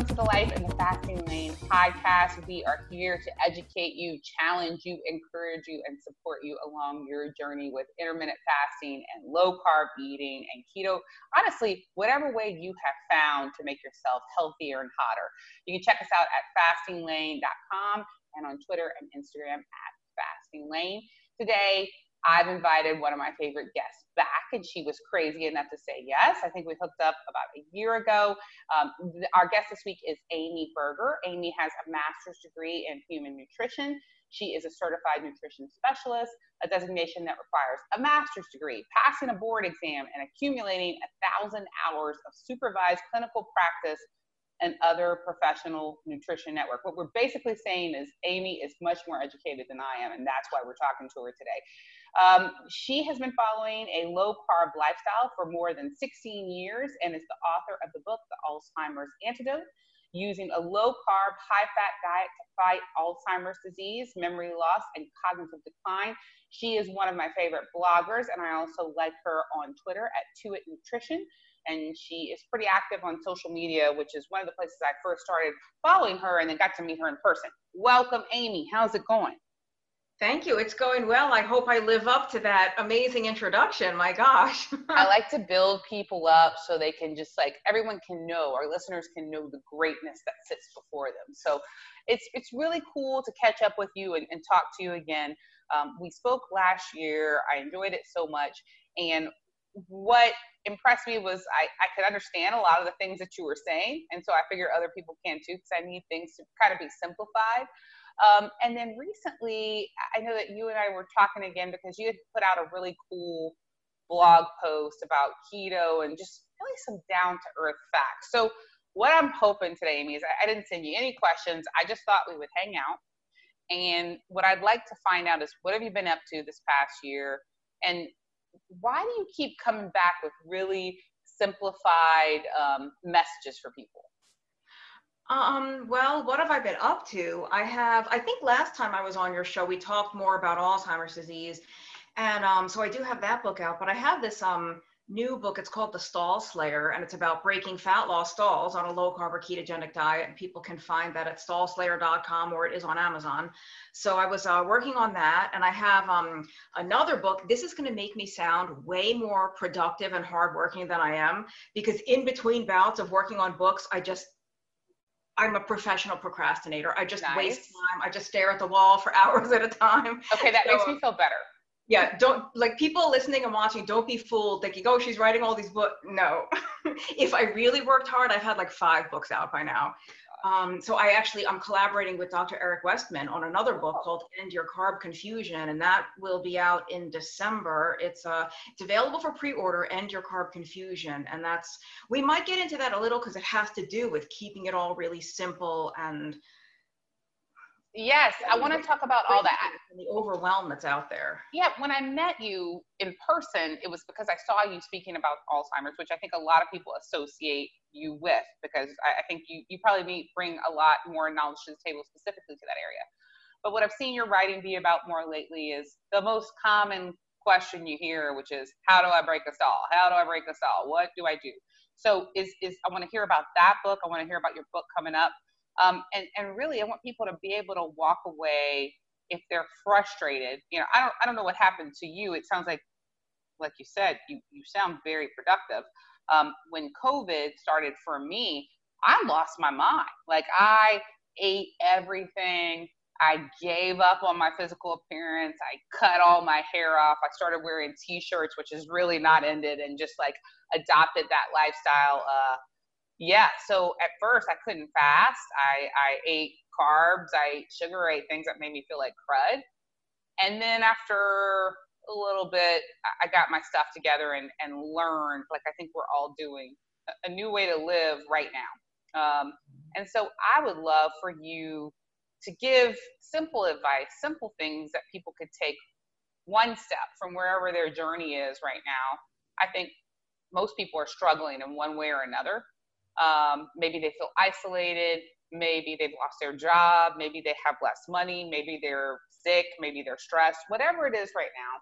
welcome to the Life in the Fasting Lane podcast. We are here to educate you, challenge you, encourage you, and support you along your journey with intermittent fasting and low carb eating and keto. Honestly, whatever way you have found to make yourself healthier and hotter. You can check us out at fastinglane.com and on Twitter and Instagram at fastinglane. Today, I've invited one of my favorite guests back, and she was crazy enough to say yes. I think we hooked up about a year ago. Um, our guest this week is Amy Berger. Amy has a master's degree in human nutrition. She is a certified nutrition specialist, a designation that requires a master's degree, passing a board exam, and accumulating a thousand hours of supervised clinical practice and other professional nutrition network. What we're basically saying is Amy is much more educated than I am, and that's why we're talking to her today. Um, she has been following a low carb lifestyle for more than 16 years and is the author of the book, The Alzheimer's Antidote. Using a low carb, high fat diet to fight Alzheimer's disease, memory loss, and cognitive decline. She is one of my favorite bloggers, and I also like her on Twitter at Tuit Nutrition. And she is pretty active on social media, which is one of the places I first started following her and then got to meet her in person. Welcome, Amy. How's it going? Thank you. It's going well. I hope I live up to that amazing introduction. My gosh. I like to build people up so they can just like everyone can know, our listeners can know the greatness that sits before them. So it's it's really cool to catch up with you and, and talk to you again. Um, we spoke last year. I enjoyed it so much. And what impressed me was I, I could understand a lot of the things that you were saying. And so I figure other people can too, because I need things to kind of be simplified. Um, and then recently, I know that you and I were talking again because you had put out a really cool blog post about keto and just really some down to earth facts. So, what I'm hoping today, Amy, is I, I didn't send you any questions. I just thought we would hang out. And what I'd like to find out is what have you been up to this past year? And why do you keep coming back with really simplified um, messages for people? Um, well, what have I been up to? I have, I think last time I was on your show, we talked more about Alzheimer's disease. And um, so I do have that book out, but I have this um, new book. It's called The Stall Slayer, and it's about breaking fat loss stalls on a low carb or ketogenic diet. And people can find that at stallslayer.com or it is on Amazon. So I was uh, working on that, and I have um, another book. This is going to make me sound way more productive and hardworking than I am because in between bouts of working on books, I just I'm a professional procrastinator. I just nice. waste time. I just stare at the wall for hours at a time. Okay, that so, makes me feel better. Yeah, don't like people listening and watching, don't be fooled thinking, oh, she's writing all these books. No. if I really worked hard, I've had like five books out by now. Um, so I actually I'm collaborating with Dr. Eric Westman on another book called End Your Carb Confusion, and that will be out in December. It's uh it's available for pre-order. End Your Carb Confusion, and that's we might get into that a little because it has to do with keeping it all really simple and Yes, I want to talk about all that. And the overwhelm that's out there. Yeah, when I met you in person, it was because I saw you speaking about Alzheimer's, which I think a lot of people associate you with because I, I think you, you probably bring a lot more knowledge to the table specifically to that area. But what I've seen your writing be about more lately is the most common question you hear, which is, how do I break a stall? How do I break a stall? What do I do? So is, is I want to hear about that book. I want to hear about your book coming up. Um, and, and really, I want people to be able to walk away if they're frustrated. You know, I don't, I don't know what happened to you. It sounds like, like you said, you, you sound very productive. Um, when COVID started for me, I lost my mind. Like I ate everything. I gave up on my physical appearance. I cut all my hair off. I started wearing t-shirts, which is really not ended, and just like adopted that lifestyle. Uh, yeah, so at first I couldn't fast. I, I ate carbs, I ate sugar, ate things that made me feel like crud. And then after a little bit, I got my stuff together and, and learned, like I think we're all doing, a, a new way to live right now. Um, and so I would love for you to give simple advice, simple things that people could take one step from wherever their journey is right now. I think most people are struggling in one way or another. Um, maybe they feel isolated. Maybe they've lost their job. Maybe they have less money. Maybe they're sick. Maybe they're stressed. Whatever it is right now,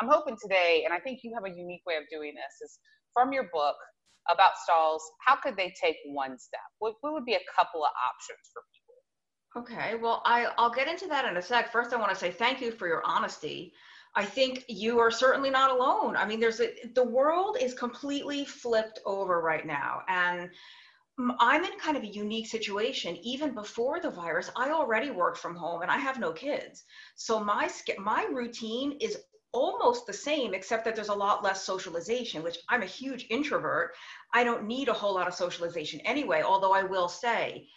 I'm hoping today, and I think you have a unique way of doing this, is from your book about stalls, how could they take one step? What, what would be a couple of options for people? Okay, well, I, I'll get into that in a sec. First, I want to say thank you for your honesty. I think you are certainly not alone. I mean, there's a, the world is completely flipped over right now. And I'm in kind of a unique situation. Even before the virus, I already worked from home and I have no kids. So my my routine is almost the same, except that there's a lot less socialization, which I'm a huge introvert. I don't need a whole lot of socialization anyway, although I will say,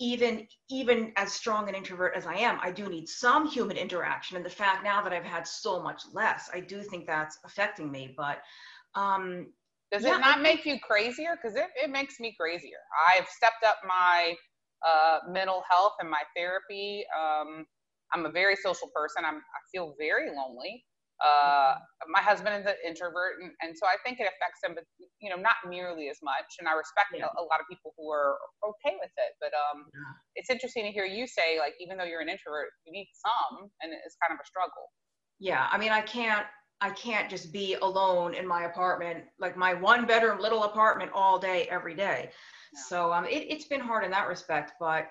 even even as strong an introvert as I am, I do need some human interaction. And the fact now that I've had so much less, I do think that's affecting me. But um, does yeah, it not make you crazier? Because it, it makes me crazier. I've stepped up my uh, mental health and my therapy. Um, I'm a very social person. I'm, I feel very lonely. Uh, my husband is an introvert, and, and, so I think it affects him, but you know, not nearly as much. And I respect yeah. a, a, lot of people who are okay with it. But um, yeah. it's interesting to hear you say, like, even though you're an introvert, you need some, and it's kind of a struggle. Yeah, I mean, I can't I can't just be alone in my apartment, like my one bedroom little apartment all day, every day. So um, it, has been hard in that respect, but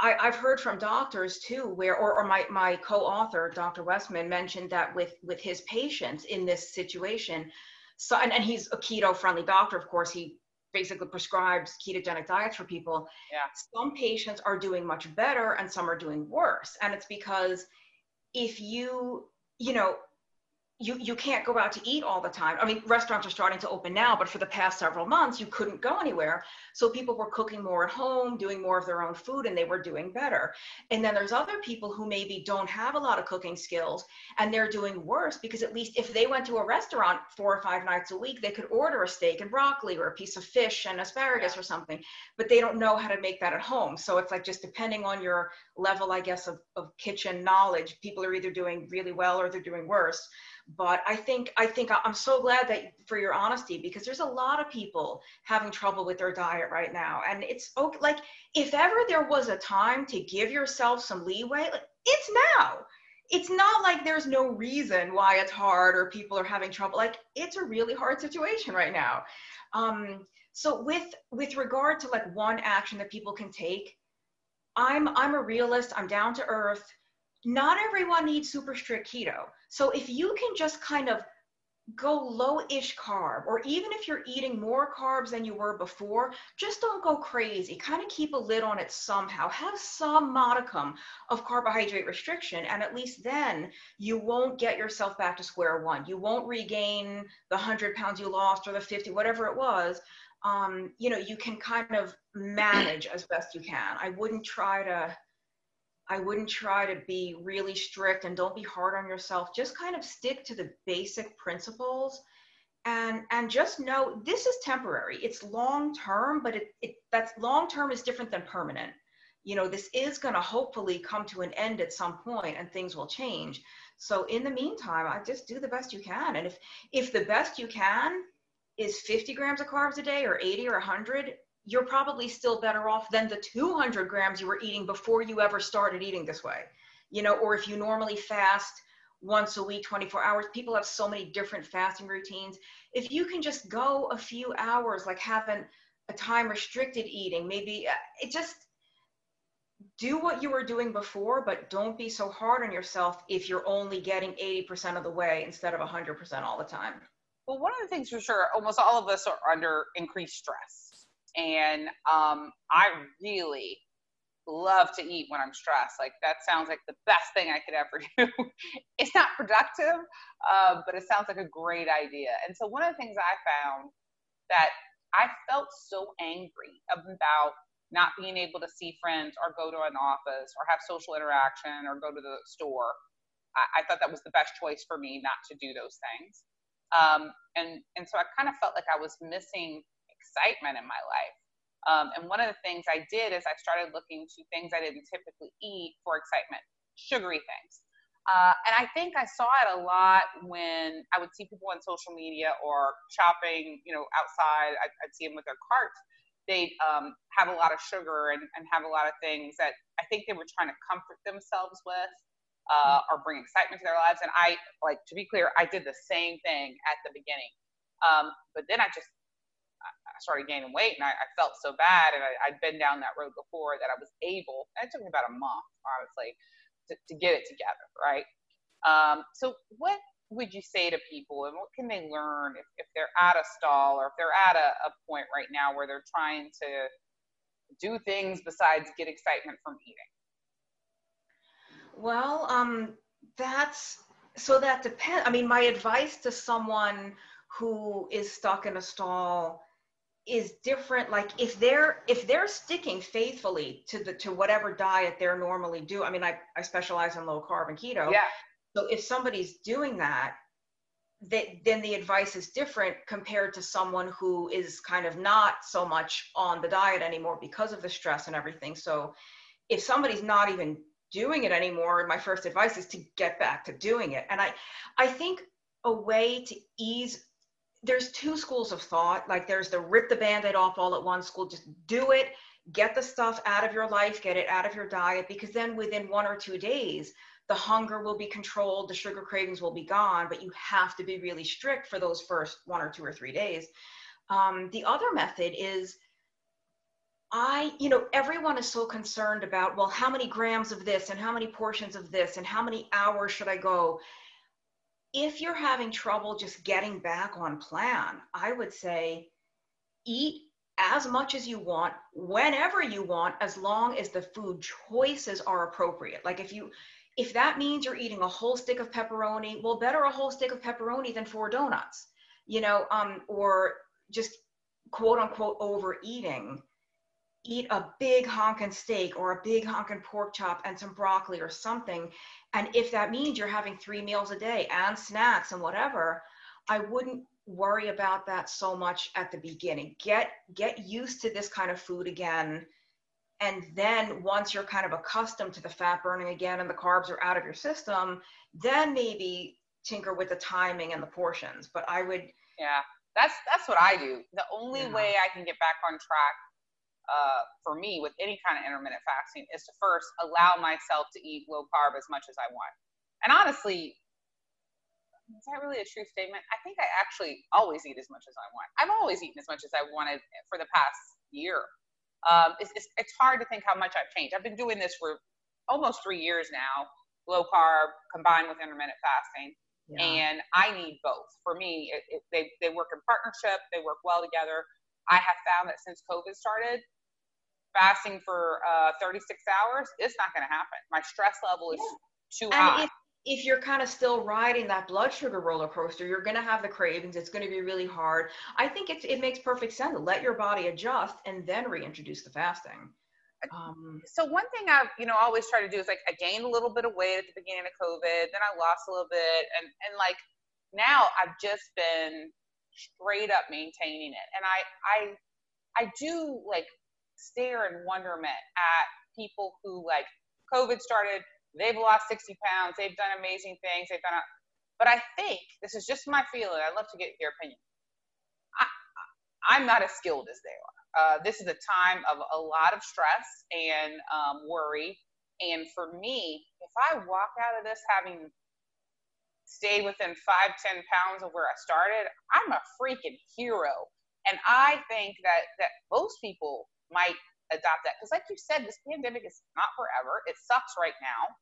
I, have heard from doctors too, where, or, or my, my co-author, Dr. Westman mentioned that with, with his patients in this situation, so, and, and he's a keto friendly doctor, of course, he basically prescribes ketogenic diets for people. Yeah. Some patients are doing much better and some are doing worse. And it's because if you, you know, you, you can't go out to eat all the time. I mean, restaurants are starting to open now, but for the past several months, you couldn't go anywhere. So people were cooking more at home, doing more of their own food, and they were doing better. And then there's other people who maybe don't have a lot of cooking skills and they're doing worse because at least if they went to a restaurant four or five nights a week, they could order a steak and broccoli or a piece of fish and asparagus or something, but they don't know how to make that at home. So it's like just depending on your level, I guess, of, of kitchen knowledge, people are either doing really well or they're doing worse but i think i think i'm so glad that for your honesty because there's a lot of people having trouble with their diet right now. And it's okay like if ever there was a time to give yourself some leeway like, it's now. It's not like there's no reason why it's hard or people are having trouble. Like it's a really hard situation right now. Um, so with with regard to like one action that people can take i'm i'm a realist. I'm down to earth not everyone needs super strict keto. So if you can just kind of go low-ish carb, or even if you're eating more carbs than you were before, just don't go crazy. Kind of keep a lid on it somehow. Have some modicum of carbohydrate restriction, and at least then you won't get yourself back to square one. You won't regain the 100 pounds you lost or the 50, whatever it was. Um, you know, you can kind of manage as best you can. I wouldn't try to I wouldn't try to be really strict and don't be hard on yourself. Just kind of stick to the basic principles and and just know this is temporary. It's long term, but it, it that's long term is different than permanent. You know, this is going to hopefully come to an end at some point and things will change. So in the meantime, I just do the best you can. And if if the best you can is 50 grams of carbs a day or 80 or 100, you're probably still better off than the 200 grams you were eating before you ever started eating this way. You know, or if you normally fast once a week, 24 hours, people have so many different fasting routines. If you can just go a few hours, like having a time restricted eating, maybe uh, it just do what you were doing before, but don't be so hard on yourself if you're only getting 80% of the way instead of 100% all the time. Well, one of the things for sure, almost all of us are under increased stress and um, I really love to eat when I'm stressed. Like that sounds like the best thing I could ever do. it's not productive, uh, but it sounds like a great idea. And so one of the things I found that I felt so angry about not being able to see friends or go to an office or have social interaction or go to the store. I, I thought that was the best choice for me not to do those things. Um, and, and so I kind of felt like I was missing excitement in my life. Um, and one of the things I did is I started looking to things I didn't typically eat for excitement, sugary things. Uh, and I think I saw it a lot when I would see people on social media or shopping, you know, outside. I'd, I'd see them with their carts. They'd um, have a lot of sugar and, and have a lot of things that I think they were trying to comfort themselves with. uh, or bring excitement to their lives. And I, like, to be clear, I did the same thing at the beginning. Um, but then I just I started gaining weight and I, I felt so bad. And I, had been down that road before that I was able, and it took me about a month, honestly, to, to get it together, right? Um, so, what would you say to people and what can they learn if, if they're at a stall or if they're at a, a point right now where they're trying to do things besides get excitement from eating? Well, um, that's so that depends. I mean, my advice to someone who is stuck in a stall is different like if they're if they're sticking faithfully to the to whatever diet they're normally do i mean i, I specialize in low carb and keto. Yeah. So if somebody's doing that that then the advice is different compared to someone who is kind of not so much on the diet anymore because of the stress and everything. So if somebody's not even doing it anymore my first advice is to get back to doing it. And i i think a way to ease there's two schools of thought. Like there's the rip the band-aid off all at one school, just do it, get the stuff out of your life, get it out of your diet, because then within one or two days, the hunger will be controlled, the sugar cravings will be gone, but you have to be really strict for those first one or two or three days. Um, the other method is I, you know, everyone is so concerned about, well, how many grams of this and how many portions of this and how many hours should I go? If you're having trouble just getting back on plan, I would say eat as much as you want, whenever you want, as long as the food choices are appropriate. Like if you, if that means you're eating a whole stick of pepperoni, well, better a whole stick of pepperoni than four donuts, you know, um, or just quote unquote overeating. Eat a big honkin' steak or a big honkin' pork chop and some broccoli or something and if that means you're having three meals a day and snacks and whatever, I wouldn't worry about that so much at the beginning. Get get used to this kind of food again. And then once you're kind of accustomed to the fat burning again and the carbs are out of your system, then maybe tinker with the timing and the portions. But I would Yeah, that's that's what I do. The only yeah. way I can get back on track uh, for me with any kind of intermittent fasting is to first allow myself to eat low carb as much as I want. And honestly, is that really a true statement? I think I actually always eat as much as I want. I've always eaten as much as I wanted for the past year. Um, it's, it's, it's hard to think how much I've changed. I've been doing this for almost three years now, low carb combined with intermittent fasting. Yeah. And I need both. For me, it, it, they, they work in partnership, they work well together. I have found that since COVID started, fasting for uh, 36 hours, it's not going to happen. My stress level is yeah. too high. If, if you're kind of still riding that blood sugar roller coaster, you're going to have the cravings. It's going to be really hard. I think it's, it makes perfect sense to let your body adjust and then reintroduce the fasting. Um, so one thing I've you know, always try to do is like I gained a little bit of weight at the beginning of COVID, then I lost a little bit, and and like now I've just been straight up maintaining it, and I I I do like stare in wonderment at people who like COVID started, they've lost 60 pounds, they've done amazing things, they've done, but I think this is just my feeling. I'd love to get your opinion. I, I'm not as skilled as they are. Uh, this is a time of a lot of stress and um, worry. And for me, if I walk out of this having stayed within five, ten pounds of where I started, I'm a freaking hero. And I think that that most people might adopt that. Because like you said this pandemic is not forever. It sucks right now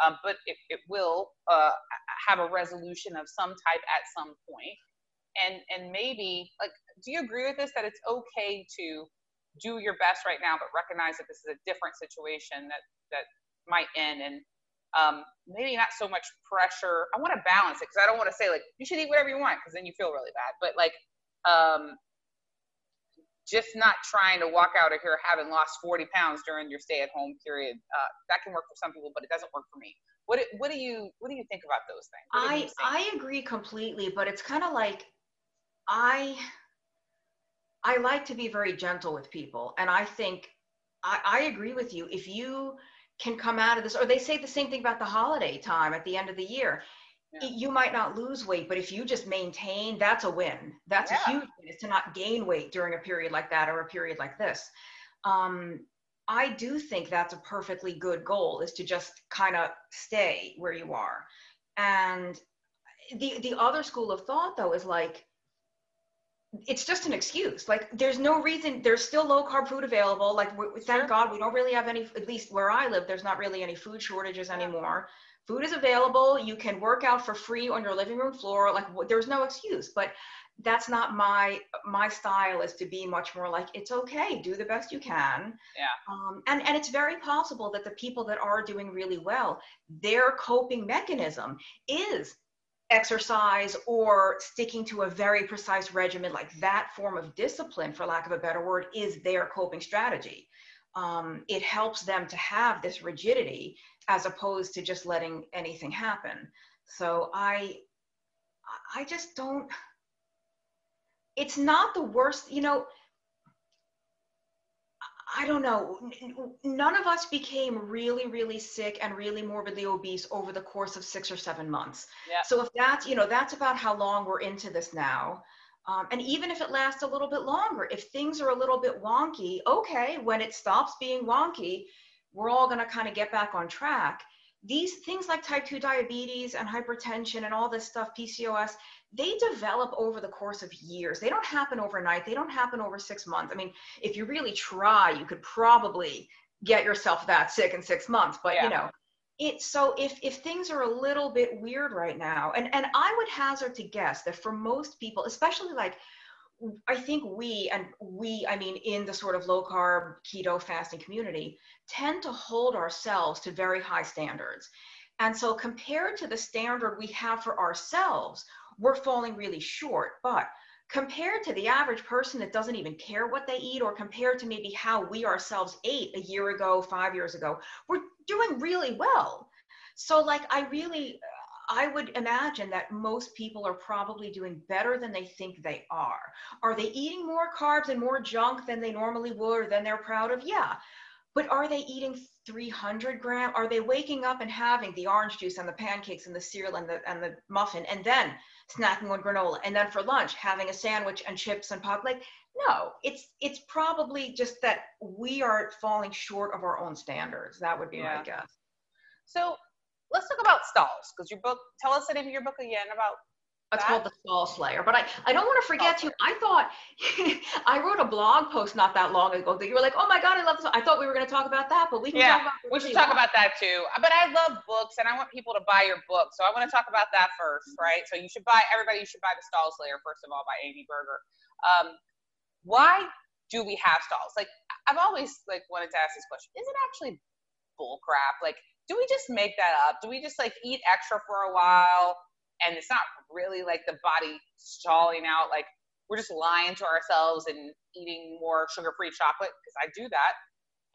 um, but it, it will uh, have a resolution of some type at some point. And and maybe like do you agree with this that it's okay to do your best right now but recognize that this is a different situation that that might end? And um, maybe not so much pressure. I want to balance it because i don't want to say like you should eat whatever you want because then you feel really bad. But like um, just not trying to walk out of here having lost 40 pounds during your stay at home period. Uh, that can work for some people, but it doesn't work for me. What, what do you what do you think about those things? I I agree completely, but it's kind of like I I like to be very gentle with people, and I think I, I agree with you. If you can come out of this, or they say the same thing about the holiday time at the end of the year yeah. you might not lose weight, but if you just maintain, that's a win. That's yeah. a huge win is to not gain weight during a period like that or a period like this. Um, I do think that's a perfectly good goal is to just kind of stay where you are. And the the other school of thought though is like it's just an excuse. Like there's no reason. There's still low carb food available. Like we, thank. God we don't really have any. At least where I live, there's not really any food shortages anymore. Food is available. You can work out for free on your living room floor. Like there's no excuse. But that's not my my style. Is to be much more like it's okay. Do the best you can. Yeah. Um, and and it's very possible that the people that are doing really well, their coping mechanism is exercise or sticking to a very precise regimen, like that form of discipline, for lack of a better word, is their coping strategy. Um, it helps them to have this rigidity as opposed to just letting anything happen. So I, I just don't. It's not the worst, you know I don't know. None of us became really, really sick and really morbidly obese over the course of six or seven months. Yeah. So if that's, you know, that's about how long we're into this now. Um, and even if it lasts a little bit longer, if things are a little bit wonky, okay, when it stops being wonky, we're all going to kind of get back on track. These things like type 2 diabetes and hypertension and all this stuff, PCOS, they develop over the course of years. They don't happen overnight. They don't happen over six months. I mean, if you really try, you could probably get yourself that sick in six months. But yeah. you know, it's so if if things are a little bit weird right now, and and I would hazard to guess that for most people, especially like I think we, and we, I mean, in the sort of low carb keto fasting community, tend to hold ourselves to very high standards. And so, compared to the standard we have for ourselves, we're falling really short. But compared to the average person that doesn't even care what they eat, or compared to maybe how we ourselves ate a year ago, five years ago, we're doing really well. So, like, I really, uh, I would imagine that most people are probably doing better than they think they are. Are they eating more carbs and more junk than they normally would or than they're proud of? Yeah. But are they eating 300 gram? Are they waking up and having the orange juice and the pancakes and the cereal and the, and the muffin and then snacking on granola and then for lunch having a sandwich and chips and pop like no it's it's probably just that we are falling short of our own standards that would be yeah. my guess so let's talk about stalls because your book tell us the name of your book again about it's called the Stall Slayer. But I, I don't want to forget you. I thought I wrote a blog post not that long ago that you were like, oh my God, I love this. I thought we were going to talk about that, but we can yeah, talk about We should talk about that too. But I love books and I want people to buy your book. So I want to talk about that first, right? So you should buy, everybody, you should buy The Stall Slayer, first of all, by Amy Berger. Um, why do we have stalls? Like, I've always like wanted to ask this question. Is it actually bull crap? Like, do we just make that up? Do we just like eat extra for a while? and it's not really like the body stalling out like we're just lying to ourselves and eating more sugar-free chocolate because I do that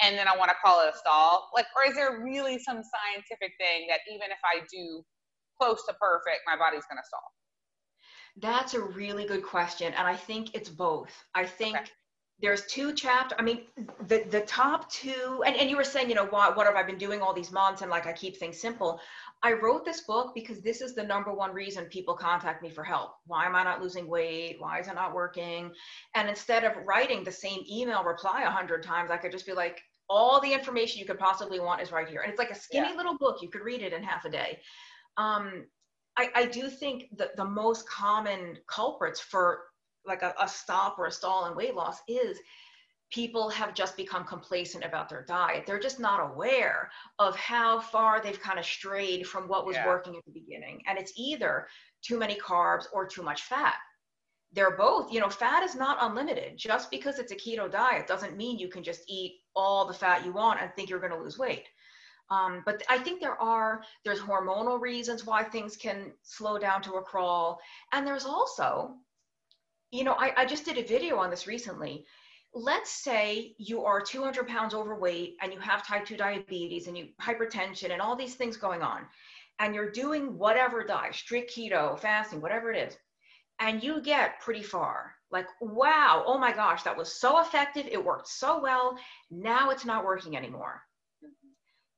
and then I want to call it a stall like or is there really some scientific thing that even if I do close to perfect my body's going to stall that's a really good question and I think it's both I think okay there's two chapters. I mean, the the top two, and, and you were saying, you know, what what have I been doing all these months and like I keep things simple. I wrote this book because this is the number one reason people contact me for help. Why am I not losing weight? Why is it not working? And instead of writing the same email reply a hundred times, I could just be like, all the information you could possibly want is right here. And it's like a skinny yeah. little book. You could read it in half a day. Um, I, I do think that the most common culprits for like a, a stop or a stall in weight loss is people have just become complacent about their diet. They're just not aware of how far they've kind of strayed from what was yeah. working at the beginning. And it's either too many carbs or too much fat. They're both, you know, fat is not unlimited. Just because it's a keto diet doesn't mean you can just eat all the fat you want and think you're going to lose weight. Um, but I think there are, there's hormonal reasons why things can slow down to a crawl. And there's also, you know, I, I just did a video on this recently. Let's say you are 200 pounds overweight and you have type 2 diabetes and you hypertension and all these things going on. And you're doing whatever diet strict keto fasting whatever it is. And you get pretty far. Like wow oh my gosh that was so effective. It worked so well. Now it's not working anymore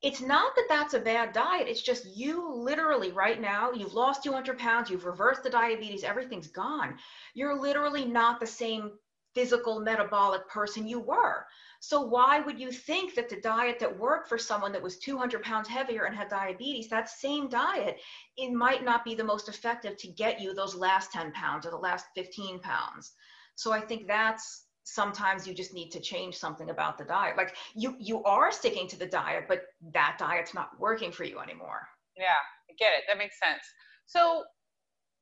it's not that that's a bad diet it's just you literally right now you've lost 200 pounds you've reversed the diabetes everything's gone you're literally not the same physical metabolic person you were. So why would you think that the diet that worked for someone that was 200 pounds heavier and had diabetes, that same diet, it might not be the most effective to get you those last 10 pounds or the last 15 pounds. So I think that's sometimes you just need to change something about the diet. Like you you are sticking to the diet, but that diet's not working for you anymore. Yeah, I get it. That makes sense. So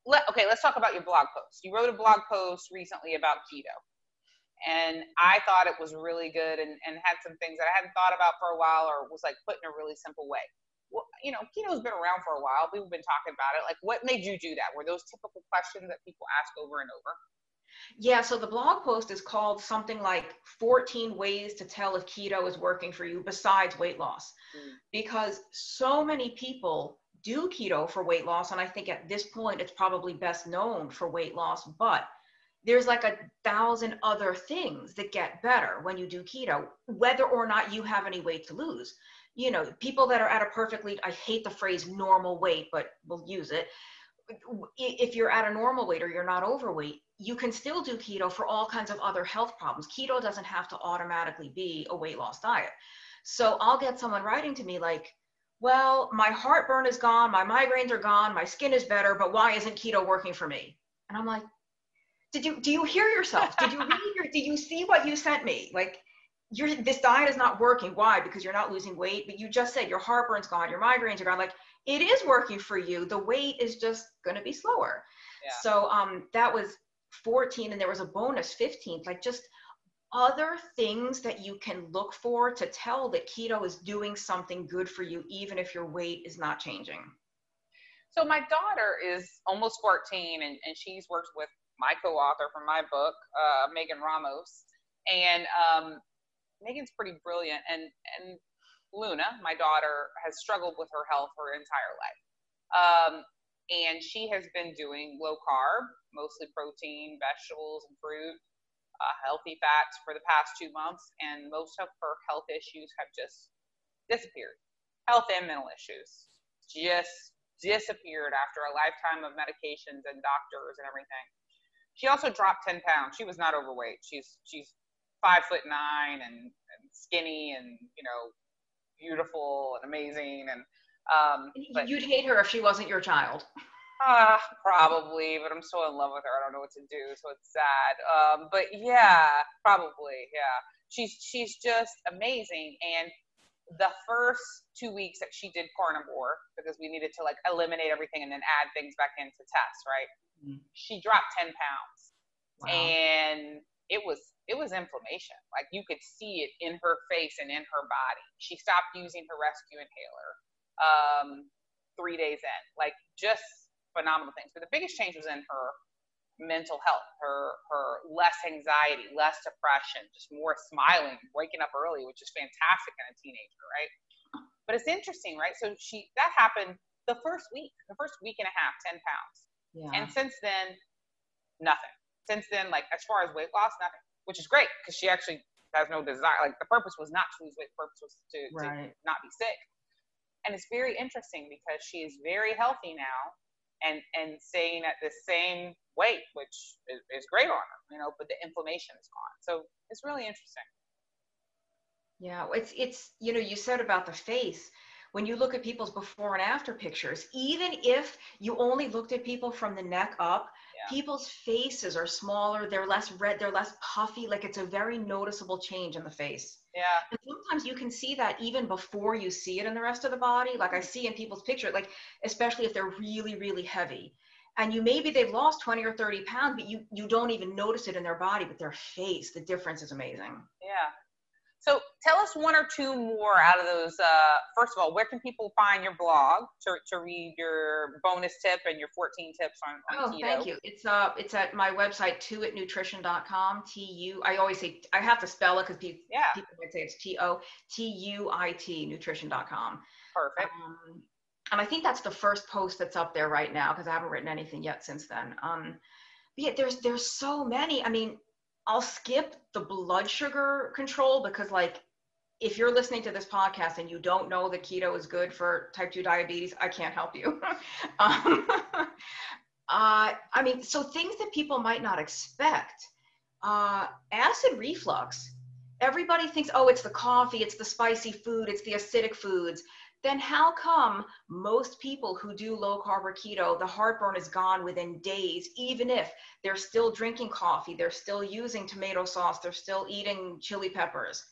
let, okay, let's talk about your blog post. You wrote a blog post recently about keto and I thought it was really good and, and had some things that I hadn't thought about for a while or was like put in a really simple way. Well, you know, keto's been around for a while. People have been talking about it. Like, what made you do that? Were those typical questions that people ask over and over? Yeah, so the blog post is called something like 14 ways to tell if keto is working for you besides weight loss. Mm. Because so many people do keto for weight loss. And I think at this point, it's probably best known for weight loss. But there's like a thousand other things that get better when you do keto, whether or not you have any weight to lose. You know, people that are at a perfectly, I hate the phrase normal weight, but we'll use it. If you're at a normal weight or you're not overweight, you can still do keto for all kinds of other health problems. Keto doesn't have to automatically be a weight loss diet. So I'll get someone writing to me like, well, my heartburn is gone, my migraines are gone, my skin is better, but why isn't keto working for me? And I'm like, did you do you hear yourself did you read your did you see what you sent me like your this diet is not working. Why? Because you're not losing weight but you just said your heartburn's gone your migraines are gone. Like it is working for you. The weight is just going to be slower. Yeah. so um that was 14 and there was a bonus 15 like just other things that you can look for to tell that keto is doing something good for you even if your weight is not changing. So my daughter is almost 14 and, and she's worked with my co-author from my book, uh, Megan Ramos, and um, Megan's pretty brilliant. And and Luna, my daughter, has struggled with her health her entire life, um, and she has been doing low carb, mostly protein, vegetables, and fruit, uh, healthy fats for the past two months, and most of her health issues have just disappeared. Health and mental issues just disappeared after a lifetime of medications and doctors and everything. She also dropped 10 pounds. She was not overweight. She's she's five foot nine and, and skinny and you know beautiful and amazing and um, but, you'd hate her if she wasn't your child. Uh, probably, but I'm so in love with her. I don't know what to do, so it's sad. Um, but yeah, probably, yeah. She's she's just amazing. And the first two weeks that she did carnivore, because we needed to like eliminate everything and then add things back into test, right? Mm-hmm. She dropped 10 pounds. Wow. And it was it was inflammation. Like you could see it in her face and in her body. She stopped using her rescue inhaler um, three days in. Like just phenomenal things. But the biggest change was in her mental health, her her less anxiety, less depression, just more smiling, waking up early, which is fantastic in a teenager, right? But it's interesting, right? So she that happened the first week, the first week and a half, 10 pounds. Yeah. And since then, nothing. Since then, like as far as weight loss, nothing, which is great because she actually has no desire. Like the purpose was not to lose weight, the purpose was to, right. to not be sick. And it's very interesting because she is very healthy now and and staying at the same weight, which is, is great on her, you know, but the inflammation is gone. So it's really interesting. Yeah, it's it's you know, you said about the face when you look at people's before and after pictures, even if you only looked at people from the neck up. People's faces are smaller, they're less red, they're less puffy. Like it's a very noticeable change in the face. Yeah. And sometimes you can see that even before you see it in the rest of the body. Like I see in people's picture, like especially if they're really, really heavy. And you maybe they've lost 20 or 30 pounds, but you you don't even notice it in their body, but their face, the difference is amazing. Yeah. So tell us one or two more out of those. Uh, first of all, where can people find your blog to, to read your bonus tip and your 14 tips on, on oh, keto? thank you. It's uh, it's at my website, tuitnutrition.com. T U. I always say I have to spell it because people, yeah. people might say it's T O T U I T nutrition.com. Perfect. Um, and I think that's the first post that's up there right now because I haven't written anything yet since then. Um, but yeah, there's there's so many. I mean, I'll skip the blood sugar control because like if you're listening to this podcast and you don't know that keto is good for type 2 diabetes, I can't help you. um, uh, I mean, so things that people might not expect. uh, acid reflux. Everybody thinks, oh, it's the coffee, it's the spicy food, it's the acidic foods. Then how come most people who do low carb or keto, the heartburn is gone within days, even if they're still drinking coffee, they're still using tomato sauce, they're still eating chili peppers?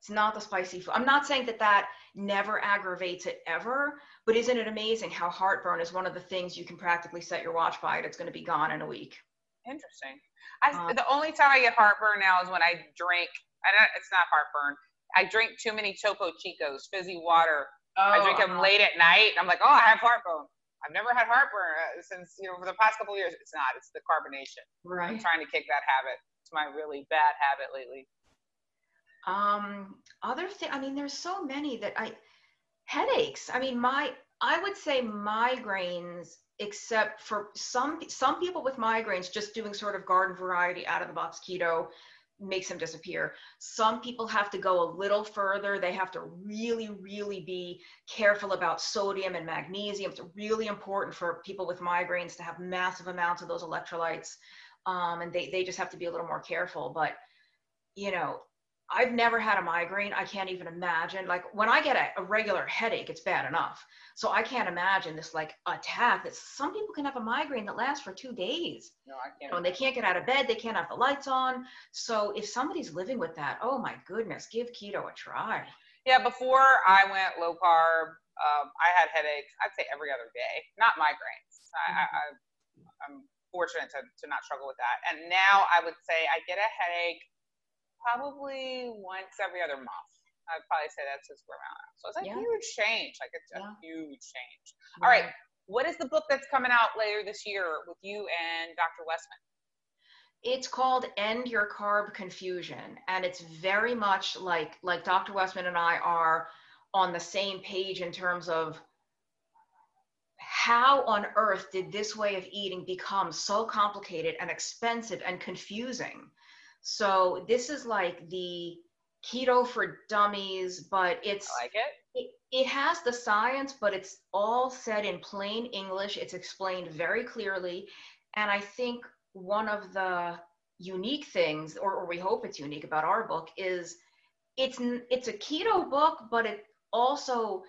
It's not the spicy food. I'm not saying that that never aggravates it ever, but isn't it amazing how heartburn is one of the things you can practically set your watch by it? It's going to be gone in a week. Interesting. I, um, the only time I get heartburn now is when I drink. I don't. It's not heartburn. I drink too many Topo Chicos, fizzy water. Oh, I drink them uh-huh. late at night. I'm like, oh, I have heartburn. I've never had heartburn uh, since you know for the past couple years. It's not. It's the carbonation. Right. I'm trying to kick that habit. It's my really bad habit lately. Um, other thing. I mean, there's so many that I headaches. I mean, my I would say migraines except for some some people with migraines just doing sort of garden variety out of the box keto makes them disappear. Some people have to go a little further. They have to really really be careful about sodium and magnesium. It's really important for people with migraines to have massive amounts of those electrolytes um, and they, they just have to be a little more careful. But you know I've never had a migraine. I can't even imagine. Like when I get a, a, regular headache, it's bad enough. So I can't imagine this like attack that some people can have a migraine that lasts for two days. No, I can't. You know, and they can't get out of bed. They can't have the lights on. So if somebody's living with that, oh my goodness, give keto a try. Yeah, before I went low carb, um, I had headaches. I'd say every other day, not migraines. Mm-hmm. I, I, I'm fortunate to, to not struggle with that. And now I would say I get a headache probably once every other month. I'd probably say that's I'm at. So it's a yeah. huge change. Like it's yeah. a huge change. Yeah. All right. What is the book that's coming out later this year with you and Dr. Westman? It's called End Your Carb Confusion. And it's very much like like Dr. Westman and I are on the same page in terms of how on earth did this way of eating become so complicated and expensive and confusing so this is like the keto for dummies, but it's I like it. it. It has the science, but it's all said in plain English. It's explained very clearly. And I think one of the unique things, or, or we hope it's unique about our book, is it's it's a keto book, but it also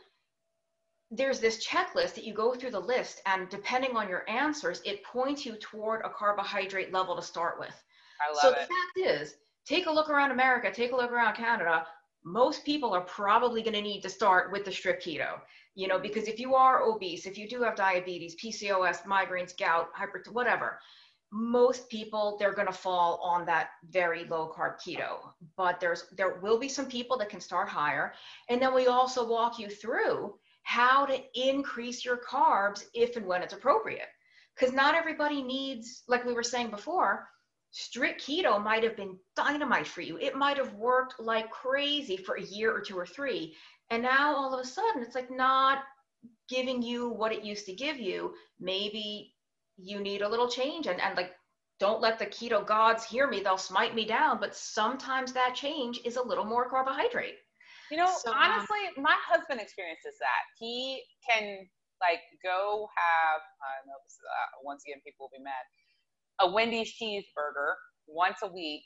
there's this checklist that you go through the list, and depending on your answers, it points you toward a carbohydrate level to start with. I love so it. the fact is, take a look around America, take a look around Canada. Most people are probably going to need to start with the strict keto, you know, because if you are obese, if you do have diabetes, PCOS, migraines, gout, hyper, whatever, most people they're going to fall on that very low carb keto. But there's there will be some people that can start higher, and then we also walk you through how to increase your carbs if and when it's appropriate. Because not everybody needs, like we were saying before, strict keto might have been dynamite for you. It might have worked like crazy for a year or two or three. And now all of a sudden it's like not giving you what it used to give you. Maybe you need a little change and, and like don't let the keto gods hear me, they'll smite me down. But sometimes that change is a little more carbohydrate. You know, so, um, honestly, um, my husband experiences that. He can like go have, I know this, uh, once again, people will be mad a Wendy's cheeseburger once a week,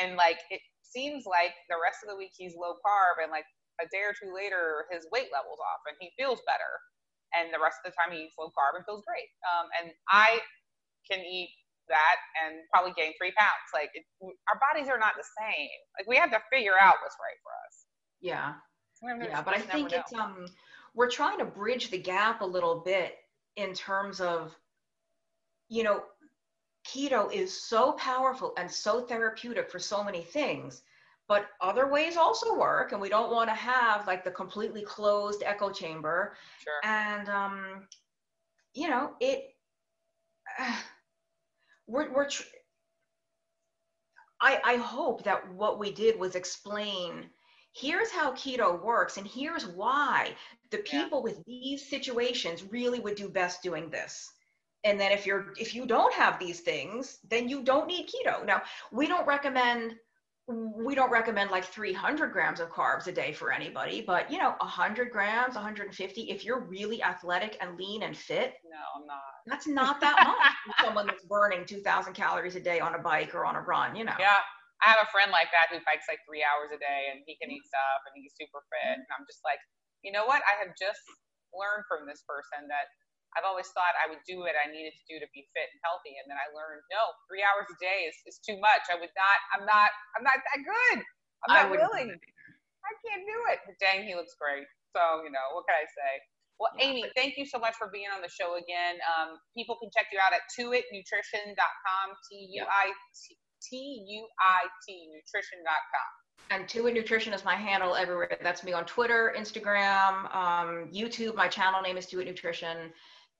and like it seems like the rest of the week he's low carb, and like a day or two later his weight levels off and he feels better, and the rest of the time he eats low carb and feels great. Um, and I can eat that and probably gain three pounds. Like it, our bodies are not the same. Like we have to figure out what's right for us. Yeah. Yeah, but I think it's um we're trying to bridge the gap a little bit in terms of you know keto is so powerful and so therapeutic for so many things but other ways also work and we don't want to have like the completely closed echo chamber sure. and um you know it uh, we're, we're tr- I, I hope that what we did was explain here's how keto works and here's why the people yeah. with these situations really would do best doing this and then if you're if you don't have these things then you don't need keto now we don't recommend we don't recommend like 300 grams of carbs a day for anybody, but you know, 100 grams, 150. If you're really athletic and lean and fit, no, I'm not. That's not that much. someone that's burning 2,000 calories a day on a bike or on a run, you know. Yeah, I have a friend like that who bikes like three hours a day, and he can eat stuff, and he's super fit. And I'm just like, you know what? I have just learned from this person that I've always thought I would do what I needed to do to be fit and healthy. And then I learned, no, three hours a day is, is too much. I would not, I'm not, I'm not that good. I'm not willing. I can't do it. But dang, he looks great. So, you know, what can I say? Well, yeah. Amy, thank you so much for being on the show again. Um, people can check you out at tuitnutrition.com, T-U-I-T, nutrition.com. And Tuit Nutrition is my handle everywhere. That's me on Twitter, Instagram, um, YouTube. My channel name is Tuit Nutrition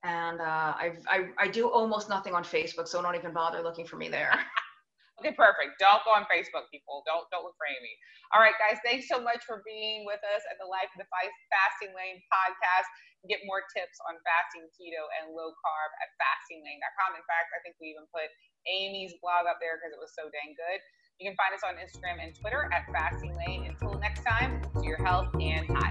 and uh, I, I, do almost nothing on Facebook, so don't even bother looking for me there. okay, perfect. Don't go on Facebook, people. Don't don't look for Amy. All right, guys. Thanks so much for being with us at the Life of the Fasting Lane podcast. Get more tips on fasting, keto, and low carb at fastinglane.com. In fact, I think we even put Amy's blog up there because it was so dang good. You can find us on Instagram and Twitter at Fasting Lane. Until next time, to your health and high.